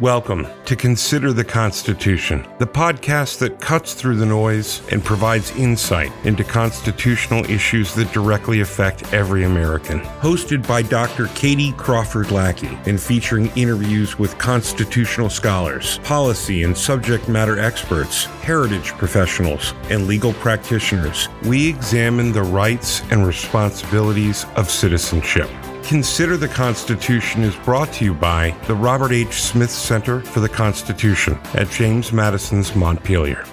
Welcome to Consider the Constitution, the podcast that cuts through the noise and provides insight into constitutional issues that directly affect every American. Hosted by Dr. Katie Crawford Lackey and featuring interviews with constitutional scholars, policy and subject matter experts, heritage professionals, and legal practitioners, we examine the rights and responsibilities of citizenship. Consider the Constitution is brought to you by the Robert H. Smith Center for the Constitution at James Madison's Montpelier.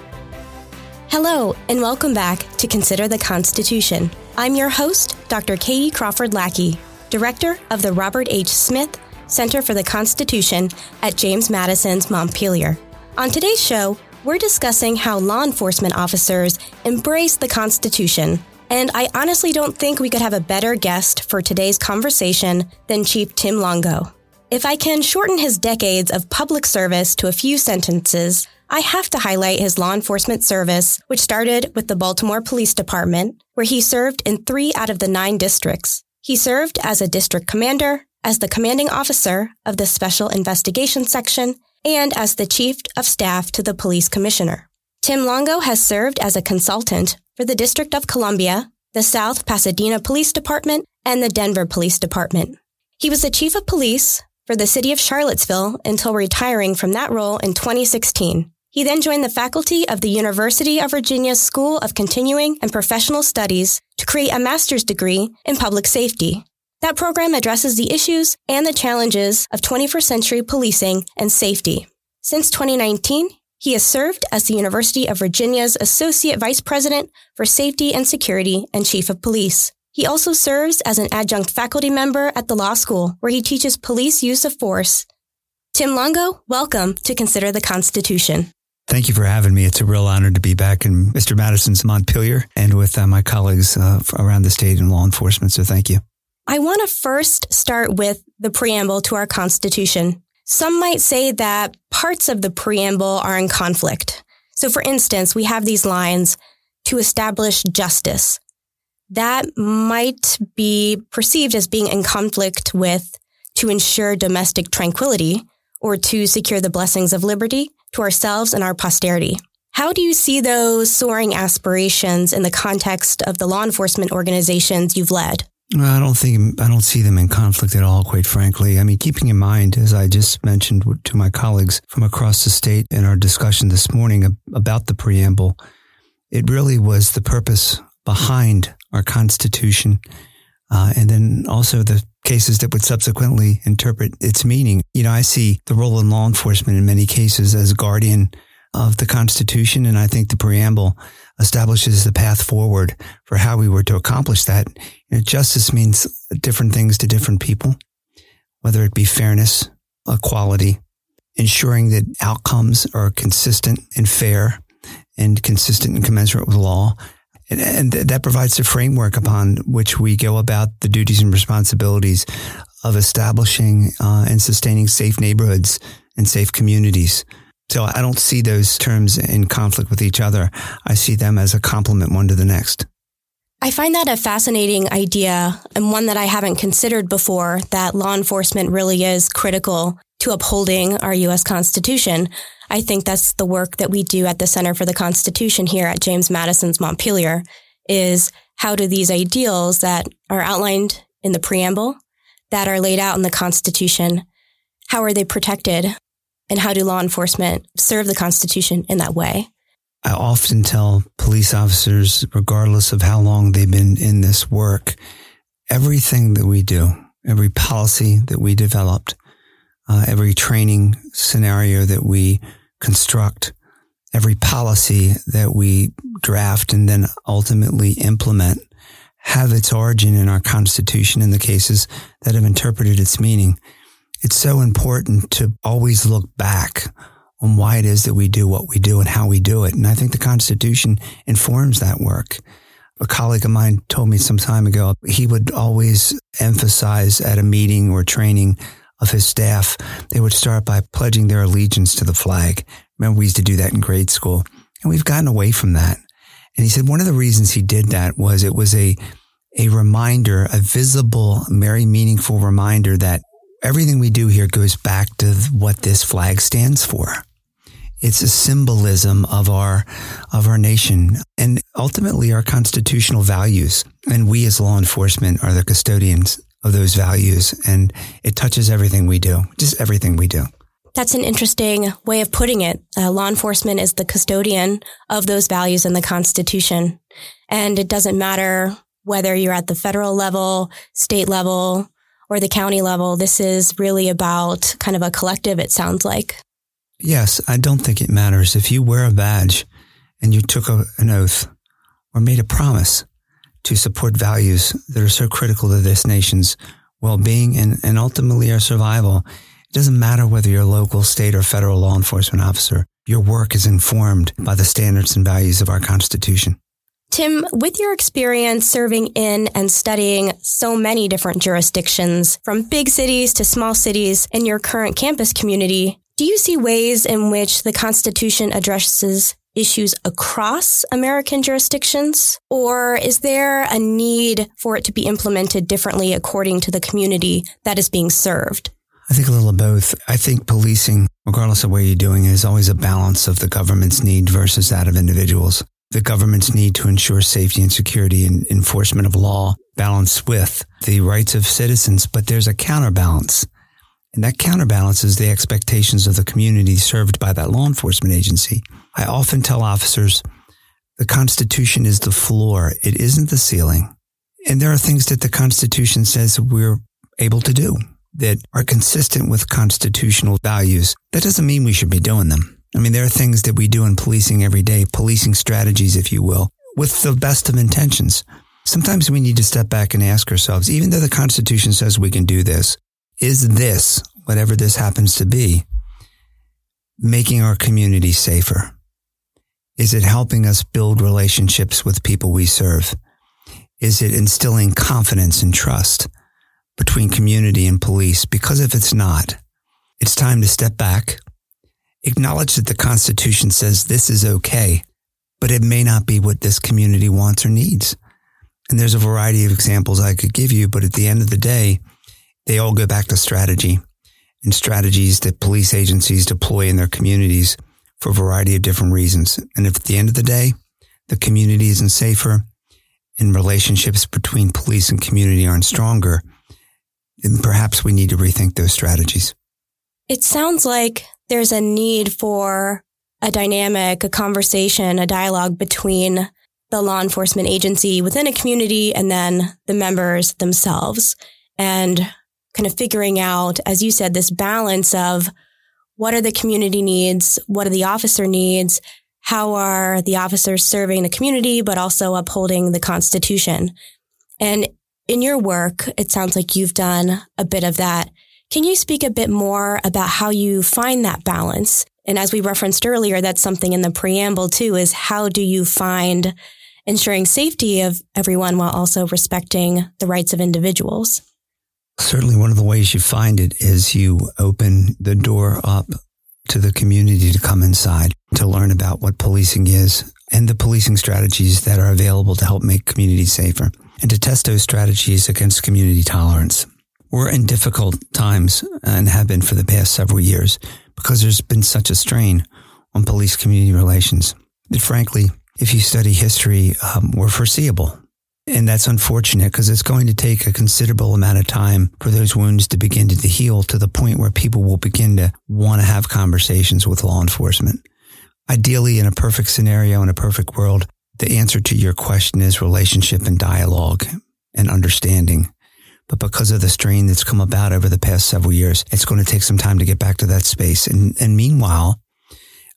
Hello, and welcome back to Consider the Constitution. I'm your host, Dr. Katie Crawford Lackey, Director of the Robert H. Smith Center for the Constitution at James Madison's Montpelier. On today's show, we're discussing how law enforcement officers embrace the Constitution and I honestly don't think we could have a better guest for today's conversation than Chief Tim Longo. If I can shorten his decades of public service to a few sentences, I have to highlight his law enforcement service, which started with the Baltimore Police Department, where he served in three out of the nine districts. He served as a district commander, as the commanding officer of the Special Investigations Section, and as the chief of staff to the police commissioner. Tim Longo has served as a consultant for the District of Columbia, the South Pasadena Police Department, and the Denver Police Department. He was the chief of police for the city of Charlottesville until retiring from that role in 2016. He then joined the faculty of the University of Virginia's School of Continuing and Professional Studies to create a master's degree in public safety. That program addresses the issues and the challenges of 21st century policing and safety. Since 2019, he has served as the University of Virginia's Associate Vice President for Safety and Security and Chief of Police. He also serves as an adjunct faculty member at the law school, where he teaches police use of force. Tim Longo, welcome to Consider the Constitution. Thank you for having me. It's a real honor to be back in Mr. Madison's Montpelier and with uh, my colleagues uh, around the state in law enforcement. So thank you. I want to first start with the preamble to our Constitution. Some might say that parts of the preamble are in conflict. So, for instance, we have these lines to establish justice. That might be perceived as being in conflict with to ensure domestic tranquility or to secure the blessings of liberty to ourselves and our posterity. How do you see those soaring aspirations in the context of the law enforcement organizations you've led? I don't think I don't see them in conflict at all, quite frankly. I mean, keeping in mind, as I just mentioned to my colleagues from across the state in our discussion this morning about the preamble, it really was the purpose behind our Constitution, uh, and then also the cases that would subsequently interpret its meaning. You know, I see the role in law enforcement in many cases as guardian of the Constitution, and I think the preamble establishes the path forward for how we were to accomplish that. You know, justice means different things to different people, whether it be fairness, equality, ensuring that outcomes are consistent and fair and consistent and commensurate with law. And, and that provides the framework upon which we go about the duties and responsibilities of establishing uh, and sustaining safe neighborhoods and safe communities. So I don't see those terms in conflict with each other. I see them as a complement one to the next. I find that a fascinating idea and one that I haven't considered before that law enforcement really is critical to upholding our U.S. Constitution. I think that's the work that we do at the Center for the Constitution here at James Madison's Montpelier is how do these ideals that are outlined in the preamble, that are laid out in the Constitution, how are they protected and how do law enforcement serve the Constitution in that way? I often tell police officers, regardless of how long they've been in this work, everything that we do, every policy that we developed, uh, every training scenario that we construct, every policy that we draft and then ultimately implement have its origin in our Constitution in the cases that have interpreted its meaning it's so important to always look back on why it is that we do what we do and how we do it. And I think the Constitution informs that work. A colleague of mine told me some time ago, he would always emphasize at a meeting or training of his staff, they would start by pledging their allegiance to the flag. Remember, we used to do that in grade school. And we've gotten away from that. And he said one of the reasons he did that was it was a, a reminder, a visible, very meaningful reminder that everything we do here goes back to what this flag stands for. It's a symbolism of our, of our nation and ultimately our constitutional values. And we as law enforcement are the custodians of those values. And it touches everything we do, just everything we do. That's an interesting way of putting it. Uh, law enforcement is the custodian of those values in the Constitution. And it doesn't matter whether you're at the federal level, state level, or the county level. This is really about kind of a collective, it sounds like. Yes, I don't think it matters. If you wear a badge and you took a, an oath or made a promise to support values that are so critical to this nation's well being and, and ultimately our survival, it doesn't matter whether you're a local, state, or federal law enforcement officer. Your work is informed by the standards and values of our Constitution. Tim, with your experience serving in and studying so many different jurisdictions, from big cities to small cities in your current campus community, do you see ways in which the Constitution addresses issues across American jurisdictions? Or is there a need for it to be implemented differently according to the community that is being served? I think a little of both. I think policing, regardless of where you're doing is always a balance of the government's need versus that of individuals. The government's need to ensure safety and security and enforcement of law balanced with the rights of citizens, but there's a counterbalance. And that counterbalances the expectations of the community served by that law enforcement agency. I often tell officers the Constitution is the floor. It isn't the ceiling. And there are things that the Constitution says we're able to do that are consistent with constitutional values, that doesn't mean we should be doing them. I mean, there are things that we do in policing every day, policing strategies, if you will, with the best of intentions. Sometimes we need to step back and ask ourselves, even though the Constitution says we can do this, is this, whatever this happens to be, making our community safer? Is it helping us build relationships with people we serve? Is it instilling confidence and trust? between community and police because if it's not, it's time to step back, acknowledge that the Constitution says this is okay, but it may not be what this community wants or needs. And there's a variety of examples I could give you, but at the end of the day, they all go back to strategy and strategies that police agencies deploy in their communities for a variety of different reasons. And if at the end of the day, the community isn't safer and relationships between police and community aren't stronger, then perhaps we need to rethink those strategies. It sounds like there's a need for a dynamic, a conversation, a dialogue between the law enforcement agency within a community and then the members themselves and kind of figuring out, as you said, this balance of what are the community needs? What are the officer needs? How are the officers serving the community, but also upholding the constitution? And in your work, it sounds like you've done a bit of that. Can you speak a bit more about how you find that balance? And as we referenced earlier, that's something in the preamble too, is how do you find ensuring safety of everyone while also respecting the rights of individuals? Certainly one of the ways you find it is you open the door up to the community to come inside to learn about what policing is and the policing strategies that are available to help make communities safer and to test those strategies against community tolerance. We're in difficult times and have been for the past several years because there's been such a strain on police community relations that frankly, if you study history, um, were foreseeable. And that's unfortunate because it's going to take a considerable amount of time for those wounds to begin to heal to the point where people will begin to want to have conversations with law enforcement. Ideally, in a perfect scenario, in a perfect world, the answer to your question is relationship and dialogue and understanding. But because of the strain that's come about over the past several years, it's going to take some time to get back to that space. And, and meanwhile,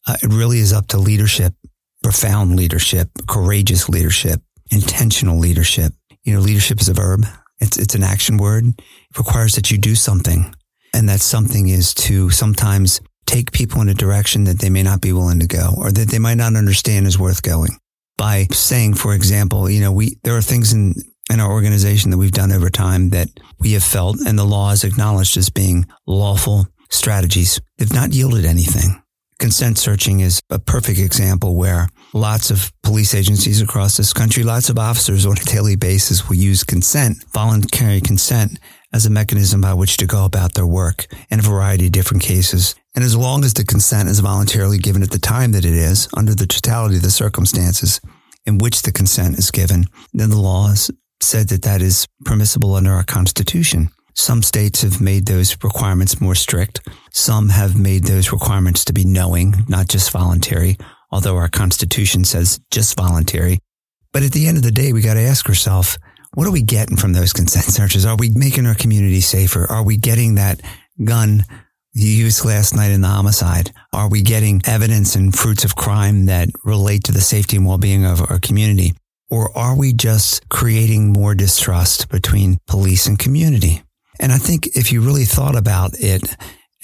uh, it really is up to leadership, profound leadership, courageous leadership, intentional leadership. You know, leadership is a verb. It's, it's an action word. It requires that you do something. And that something is to sometimes take people in a direction that they may not be willing to go or that they might not understand is worth going by saying, for example, you know, we, there are things in, in our organization that we've done over time that we have felt and the law has acknowledged as being lawful strategies. They've not yielded anything. Consent searching is a perfect example where lots of police agencies across this country, lots of officers on a daily basis will use consent, voluntary consent as a mechanism by which to go about their work in a variety of different cases. And as long as the consent is voluntarily given at the time that it is, under the totality of the circumstances in which the consent is given, then the law has said that that is permissible under our Constitution. Some states have made those requirements more strict. Some have made those requirements to be knowing, not just voluntary, although our Constitution says just voluntary. But at the end of the day, we got to ask ourselves, what are we getting from those consent searches? Are we making our community safer? Are we getting that gun you used last night in the homicide? Are we getting evidence and fruits of crime that relate to the safety and well-being of our community? Or are we just creating more distrust between police and community? And I think if you really thought about it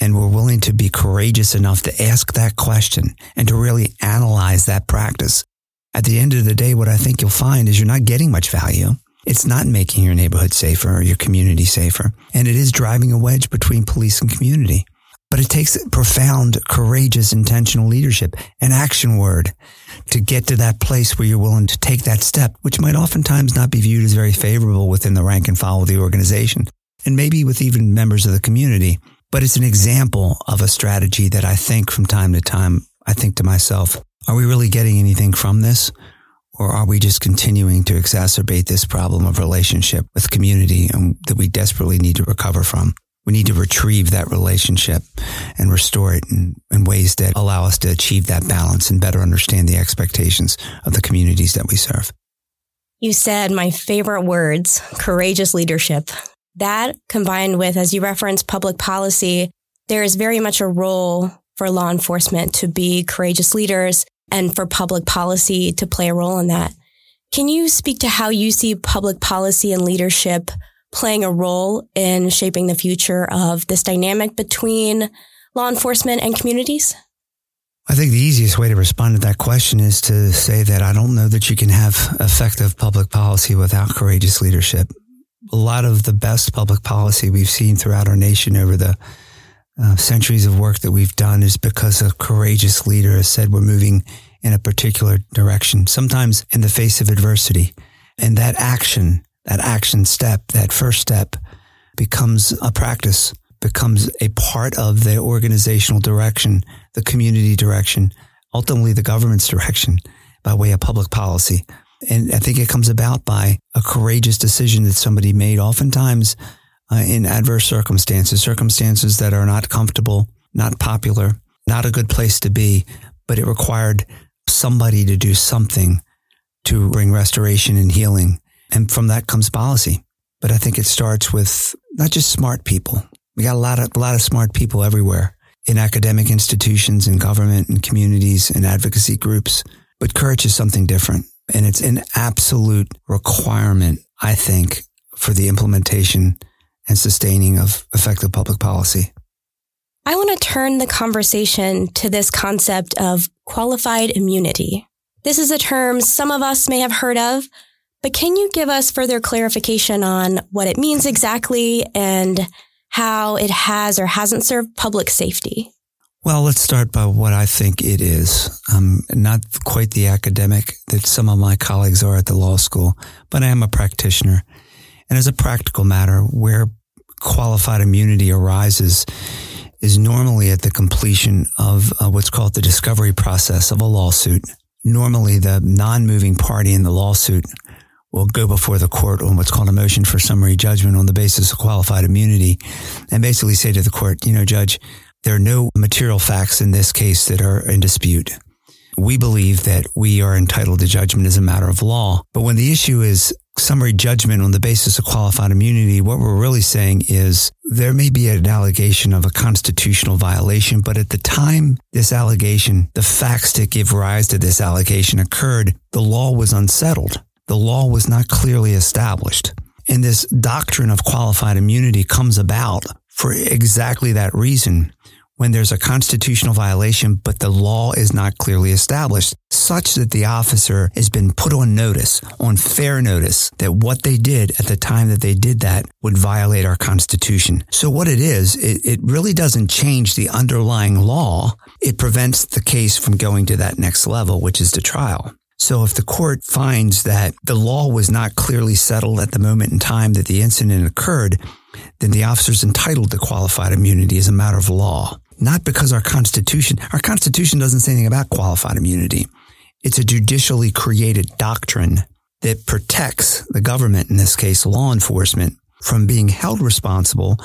and were willing to be courageous enough to ask that question and to really analyze that practice, at the end of the day, what I think you'll find is you're not getting much value. It's not making your neighborhood safer or your community safer. And it is driving a wedge between police and community. But it takes profound, courageous, intentional leadership, an action word to get to that place where you're willing to take that step, which might oftentimes not be viewed as very favorable within the rank and file of the organization and maybe with even members of the community. But it's an example of a strategy that I think from time to time, I think to myself, are we really getting anything from this? Or are we just continuing to exacerbate this problem of relationship with community and that we desperately need to recover from? We need to retrieve that relationship and restore it in, in, ways that allow us to achieve that balance and better understand the expectations of the communities that we serve. You said my favorite words, courageous leadership. That combined with, as you referenced, public policy, there is very much a role for law enforcement to be courageous leaders and for public policy to play a role in that. Can you speak to how you see public policy and leadership playing a role in shaping the future of this dynamic between law enforcement and communities? I think the easiest way to respond to that question is to say that I don't know that you can have effective public policy without courageous leadership a lot of the best public policy we've seen throughout our nation over the uh, centuries of work that we've done is because a courageous leader has said we're moving in a particular direction, sometimes in the face of adversity. And that action, that action step, that first step becomes a practice, becomes a part of the organizational direction, the community direction, ultimately the government's direction by way of public policy. And I think it comes about by a courageous decision that somebody made, oftentimes uh, in adverse circumstances, circumstances that are not comfortable, not popular, not a good place to be, but it required somebody to do something to bring restoration and healing. And from that comes policy. But I think it starts with not just smart people. We got a lot of, a lot of smart people everywhere in academic institutions and government and communities and advocacy groups. But courage is something different. And it's an absolute requirement, I think, for the implementation and sustaining of effective public policy. I want to turn the conversation to this concept of qualified immunity. This is a term some of us may have heard of, but can you give us further clarification on what it means exactly and how it has or hasn't served public safety? Well, let's start by what I think it is. I'm not quite the academic that some of my colleagues are at the law school, but I am a practitioner. And as a practical matter, where qualified immunity arises is normally at the completion of uh, what's called the discovery process of a lawsuit. Normally, the non-moving party in the lawsuit will go before the court on what's called a motion for summary judgment on the basis of qualified immunity and basically say to the court, you know, judge, there are no material facts in this case that are in dispute. We believe that we are entitled to judgment as a matter of law. But when the issue is summary judgment on the basis of qualified immunity, what we're really saying is there may be an allegation of a constitutional violation, but at the time this allegation, the facts that give rise to this allegation occurred, the law was unsettled. The law was not clearly established. And this doctrine of qualified immunity comes about for exactly that reason when there's a constitutional violation, but the law is not clearly established, such that the officer has been put on notice, on fair notice, that what they did at the time that they did that would violate our Constitution. So what it is, it, it really doesn't change the underlying law. It prevents the case from going to that next level, which is the trial. So if the court finds that the law was not clearly settled at the moment in time that the incident occurred, then the officer is entitled to qualified immunity as a matter of law. Not because our Constitution, our Constitution doesn't say anything about qualified immunity. It's a judicially created doctrine that protects the government, in this case, law enforcement, from being held responsible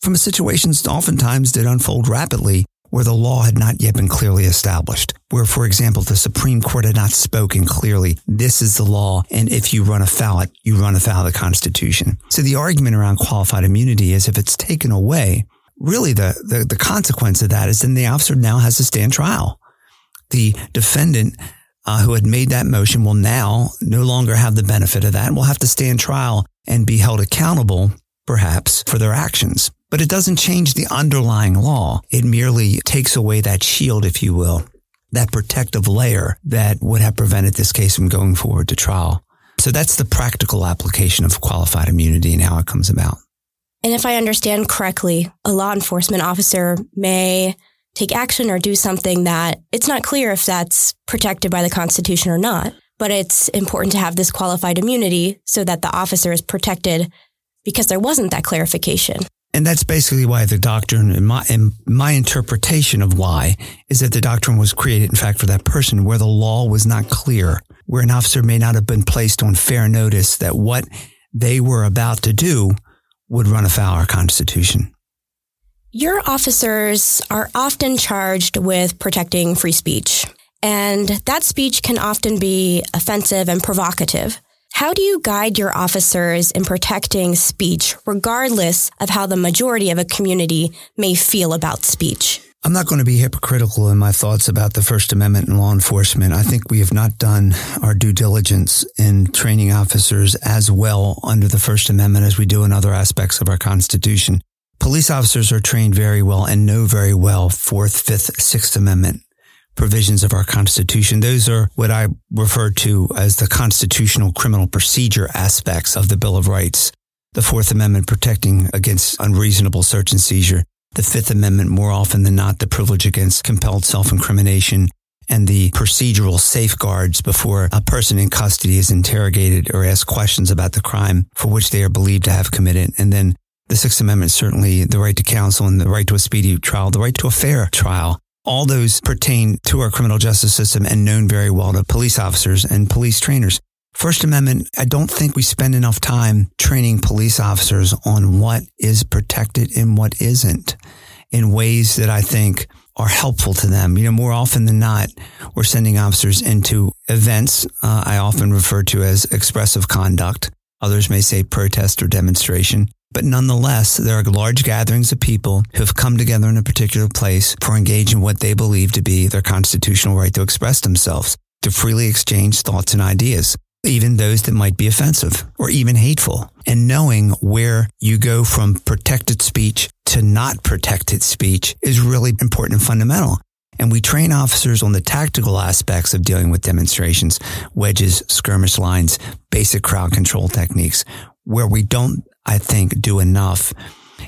from situations oftentimes that unfold rapidly where the law had not yet been clearly established. Where, for example, the Supreme Court had not spoken clearly, this is the law, and if you run afoul it, you run afoul of the Constitution. So the argument around qualified immunity is if it's taken away, really the, the, the consequence of that is then the officer now has to stand trial. The defendant uh, who had made that motion will now no longer have the benefit of that and will have to stand trial and be held accountable, perhaps, for their actions. But it doesn't change the underlying law. It merely takes away that shield, if you will, that protective layer that would have prevented this case from going forward to trial. So that's the practical application of qualified immunity and how it comes about. And if I understand correctly, a law enforcement officer may take action or do something that it's not clear if that's protected by the Constitution or not. But it's important to have this qualified immunity so that the officer is protected because there wasn't that clarification. And that's basically why the doctrine, and my, in my interpretation of why, is that the doctrine was created, in fact, for that person where the law was not clear, where an officer may not have been placed on fair notice that what they were about to do would run afoul our Constitution. Your officers are often charged with protecting free speech, and that speech can often be offensive and provocative. How do you guide your officers in protecting speech, regardless of how the majority of a community may feel about speech? I'm not going to be hypocritical in my thoughts about the First Amendment and law enforcement. I think we have not done our due diligence in training officers as well under the First Amendment as we do in other aspects of our Constitution. Police officers are trained very well and know very well Fourth, Fifth, Sixth Amendment provisions of our Constitution. Those are what I refer to as the constitutional criminal procedure aspects of the Bill of Rights. The Fourth Amendment protecting against unreasonable search and seizure. The Fifth Amendment, more often than not, the privilege against compelled self-incrimination and the procedural safeguards before a person in custody is interrogated or asked questions about the crime for which they are believed to have committed. And then the Sixth Amendment, certainly the right to counsel and the right to a speedy trial, the right to a fair trial. All those pertain to our criminal justice system and known very well to police officers and police trainers. First Amendment, I don't think we spend enough time training police officers on what is protected and what isn't in ways that I think are helpful to them. You know, more often than not, we're sending officers into events uh, I often refer to as expressive conduct. Others may say protest or demonstration. But nonetheless, there are large gatherings of people who have come together in a particular place for engage in what they believe to be their constitutional right to express themselves, to freely exchange thoughts and ideas, even those that might be offensive or even hateful. And knowing where you go from protected speech to not protected speech is really important and fundamental. And we train officers on the tactical aspects of dealing with demonstrations, wedges, skirmish lines, basic crowd control techniques. Where we don't I think, do enough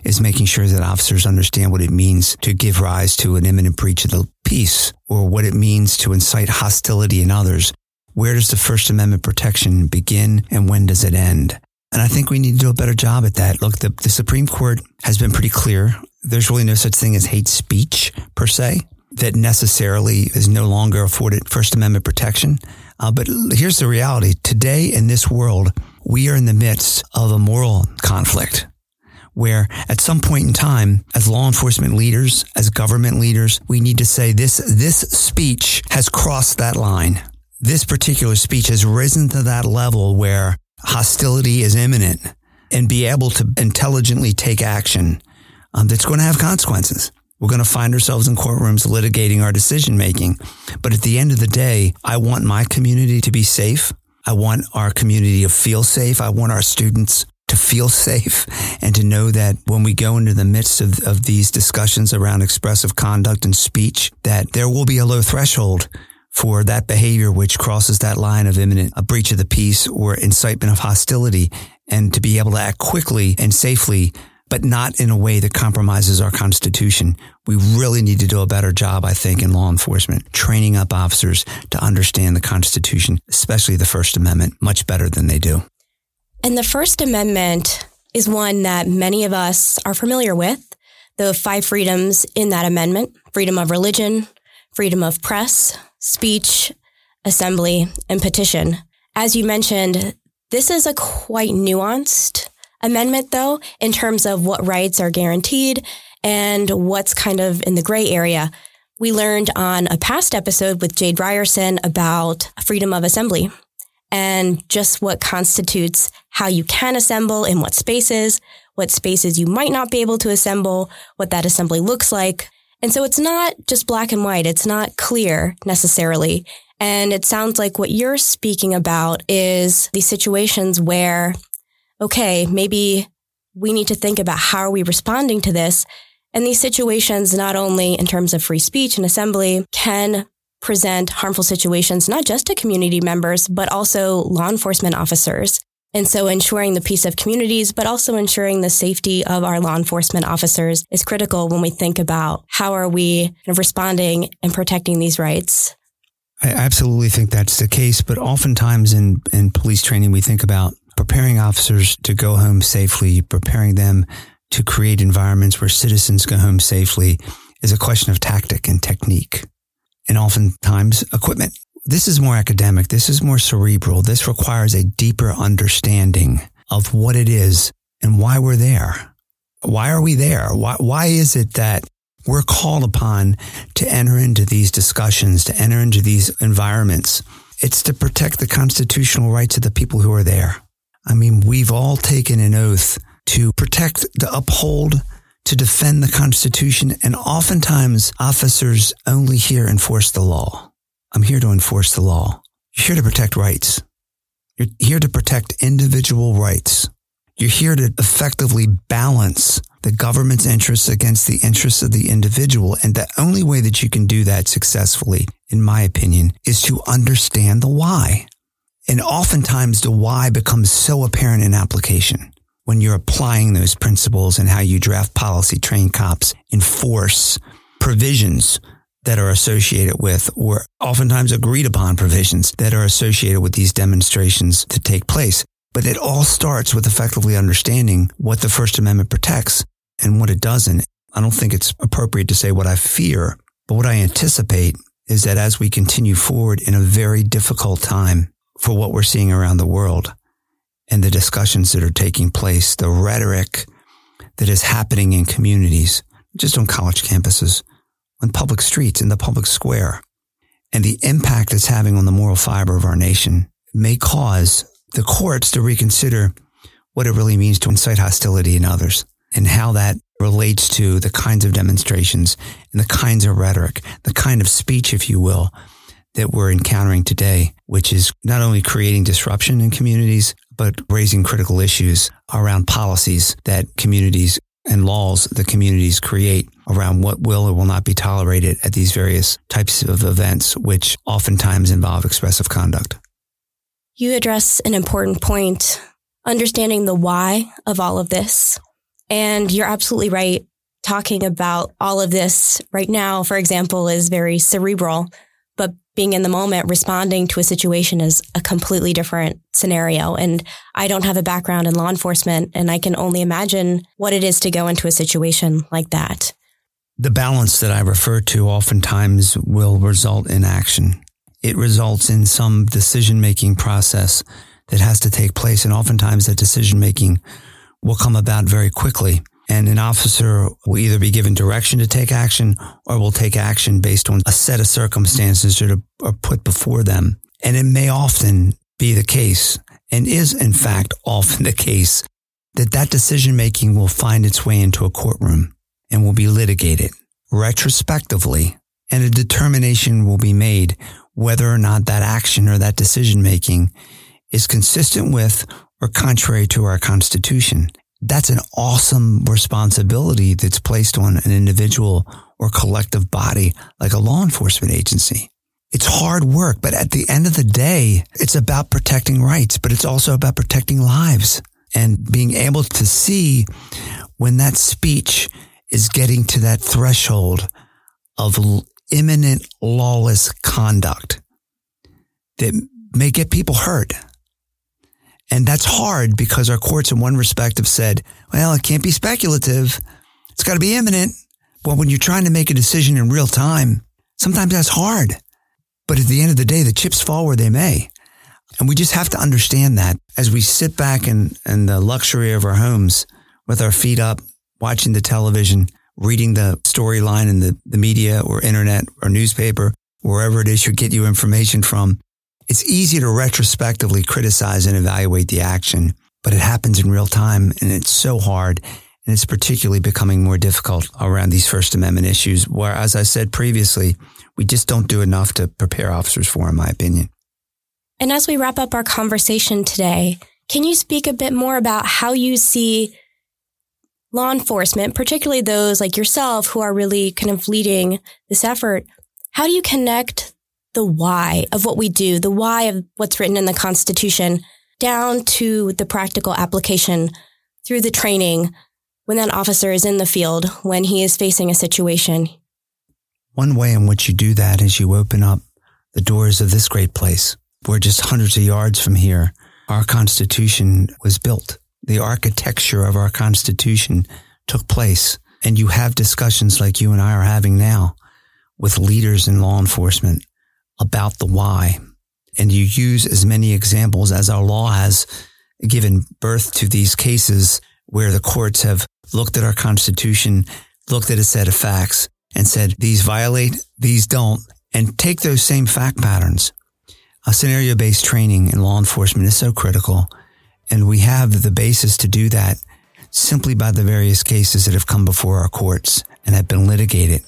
is making sure that officers understand what it means to give rise to an imminent breach of the peace or what it means to incite hostility in others. Where does the First Amendment protection begin and when does it end? And I think we need to do a better job at that. Look, the, the Supreme Court has been pretty clear. There's really no such thing as hate speech per se that necessarily is no longer afforded First Amendment protection. Uh, but here's the reality. Today in this world, we are in the midst of a moral conflict where at some point in time, as law enforcement leaders, as government leaders, we need to say this, this speech has crossed that line. This particular speech has risen to that level where hostility is imminent and be able to intelligently take action um, that's going to have consequences. We're going to find ourselves in courtrooms litigating our decision making. But at the end of the day, I want my community to be safe. I want our community to feel safe. I want our students to feel safe and to know that when we go into the midst of, of these discussions around expressive conduct and speech, that there will be a low threshold for that behavior which crosses that line of imminent a breach of the peace or incitement of hostility and to be able to act quickly and safely but not in a way that compromises our Constitution. We really need to do a better job, I think, in law enforcement, training up officers to understand the Constitution, especially the First Amendment, much better than they do. And the First Amendment is one that many of us are familiar with. The five freedoms in that amendment freedom of religion, freedom of press, speech, assembly, and petition. As you mentioned, this is a quite nuanced amendment, though, in terms of what rights are guaranteed and what's kind of in the gray area. We learned on a past episode with Jade Ryerson about freedom of assembly and just what constitutes how you can assemble in what spaces, what spaces you might not be able to assemble, what that assembly looks like. And so it's not just black and white. It's not clear necessarily. And it sounds like what you're speaking about is these situations where, okay, maybe we need to think about how are we responding to this? And these situations, not only in terms of free speech and assembly, can present harmful situations, not just to community members, but also law enforcement officers. And so ensuring the peace of communities, but also ensuring the safety of our law enforcement officers is critical when we think about how are we responding and protecting these rights. I absolutely think that's the case, but oftentimes in, in police training, we think about preparing officers to go home safely, preparing them to create environments where citizens go home safely is a question of tactic and technique and oftentimes equipment. This is more academic. This is more cerebral. This requires a deeper understanding of what it is and why we're there. Why are we there? Why, why is it that we're called upon to enter into these discussions, to enter into these environments. It's to protect the constitutional rights of the people who are there. I mean, we've all taken an oath to protect, to uphold, to defend the Constitution, and oftentimes officers only hear enforce the law. I'm here to enforce the law. You're here to protect rights. You're here to protect individual rights. You're here to effectively balance the government's interests against the interests of the individual. And the only way that you can do that successfully, in my opinion, is to understand the why. And oftentimes the why becomes so apparent in application when you're applying those principles and how you draft policy, train cops, enforce provisions that are associated with or oftentimes agreed upon provisions that are associated with these demonstrations to take place. But it all starts with effectively understanding what the First Amendment protects and what it doesn't. I don't think it's appropriate to say what I fear, but what I anticipate is that as we continue forward in a very difficult time for what we're seeing around the world and the discussions that are taking place, the rhetoric that is happening in communities, just on college campuses, on public streets, in the public square, and the impact it's having on the moral fiber of our nation may cause the courts to reconsider what it really means to incite hostility in others and how that relates to the kinds of demonstrations and the kinds of rhetoric, the kind of speech, if you will, that we're encountering today, which is not only creating disruption in communities, but raising critical issues around policies that communities and laws that communities create around what will or will not be tolerated at these various types of events, which oftentimes involve expressive conduct. You address an important point, understanding the why of all of this. And you're absolutely right. Talking about all of this right now, for example, is very cerebral, being in the moment, responding to a situation is a completely different scenario. And I don't have a background in law enforcement, and I can only imagine what it is to go into a situation like that. The balance that I refer to oftentimes will result in action it results in some decision making process that has to take place. And oftentimes that decision making will come about very quickly. And an officer will either be given direction to take action or will take action based on a set of circumstances that are, put before them. And it may often be the case and is in fact often the case that that decision making will find its way into a courtroom and will be litigated retrospectively and a determination will be made whether or not that action or that decision making is consistent with or contrary to our constitution. That's an awesome responsibility that's placed on an individual or collective body like a law enforcement agency. It's hard work, but at the end of the day, it's about protecting rights, but it's also about protecting lives and being able to see when that speech is getting to that threshold of imminent lawless conduct that may get people hurt. And that's hard because our courts in one respect have said, well, it can't be speculative. It's got to be imminent. Well, when you're trying to make a decision in real time, sometimes that's hard. But at the end of the day, the chips fall where they may. And we just have to understand that as we sit back in, in the luxury of our homes with our feet up, watching the television, reading the storyline in the, the media or internet or newspaper, wherever it is you get your information from, it's easy to retrospectively criticize and evaluate the action, but it happens in real time and it's so hard. And it's particularly becoming more difficult around these First Amendment issues, where, as I said previously, we just don't do enough to prepare officers for, in my opinion. And as we wrap up our conversation today, can you speak a bit more about how you see law enforcement, particularly those like yourself who are really kind of leading this effort? How do you connect the why of what we do, the why of what's written in the Constitution, down to the practical application through the training when that officer is in the field, when he is facing a situation? One way in which you do that is you open up the doors of this great place. We're just hundreds of yards from here. Our Constitution was built. The architecture of our Constitution took place. And you have discussions like you and I are having now with leaders in law enforcement about the why. And you use as many examples as our law has given birth to these cases where the courts have looked at our constitution, looked at a set of facts and said, these violate, these don't, and take those same fact patterns. A scenario based training in law enforcement is so critical. And we have the basis to do that simply by the various cases that have come before our courts and have been litigated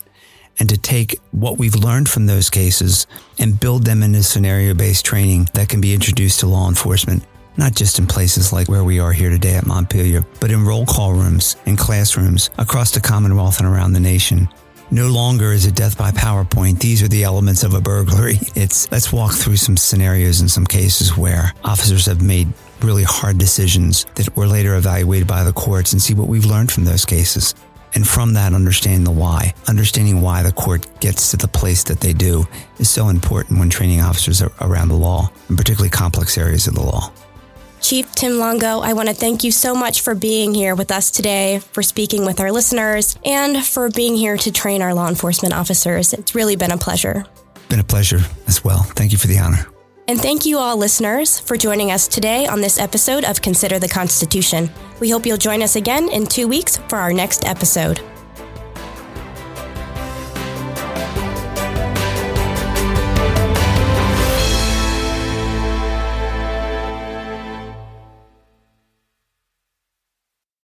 and to take what we've learned from those cases and build them into scenario based training that can be introduced to law enforcement, not just in places like where we are here today at Montpelier, but in roll call rooms, in classrooms across the Commonwealth and around the nation. No longer is it death by PowerPoint. These are the elements of a burglary. It's let's walk through some scenarios and some cases where officers have made really hard decisions that were later evaluated by the courts and see what we've learned from those cases. And from that, understanding the why, understanding why the court gets to the place that they do is so important when training officers around the law, and particularly complex areas of the law. Chief Tim Longo, I want to thank you so much for being here with us today, for speaking with our listeners, and for being here to train our law enforcement officers. It's really been a pleasure. Been a pleasure as well. Thank you for the honor. And thank you all listeners for joining us today on this episode of Consider the Constitution. We hope you'll join us again in two weeks for our next episode.